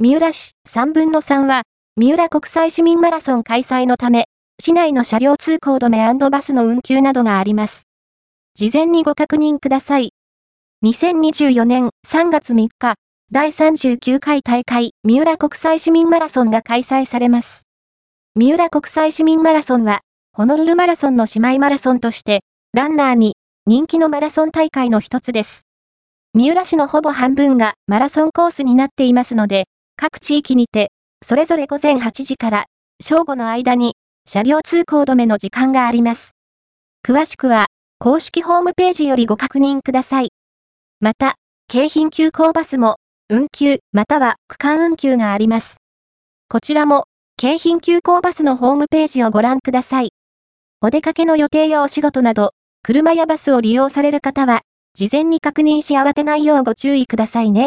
三浦市3分の3は、三浦国際市民マラソン開催のため、市内の車両通行止めバスの運休などがあります。事前にご確認ください。2024年3月3日、第39回大会三浦国際市民マラソンが開催されます。三浦国際市民マラソンは、ホノルルマラソンの姉妹マラソンとして、ランナーに人気のマラソン大会の一つです。三浦市のほぼ半分がマラソンコースになっていますので、各地域にて、それぞれ午前8時から正午の間に車両通行止めの時間があります。詳しくは、公式ホームページよりご確認ください。また、京浜急行バスも、運休または区間運休があります。こちらも、京浜急行バスのホームページをご覧ください。お出かけの予定やお仕事など、車やバスを利用される方は、事前に確認し慌てないようご注意くださいね。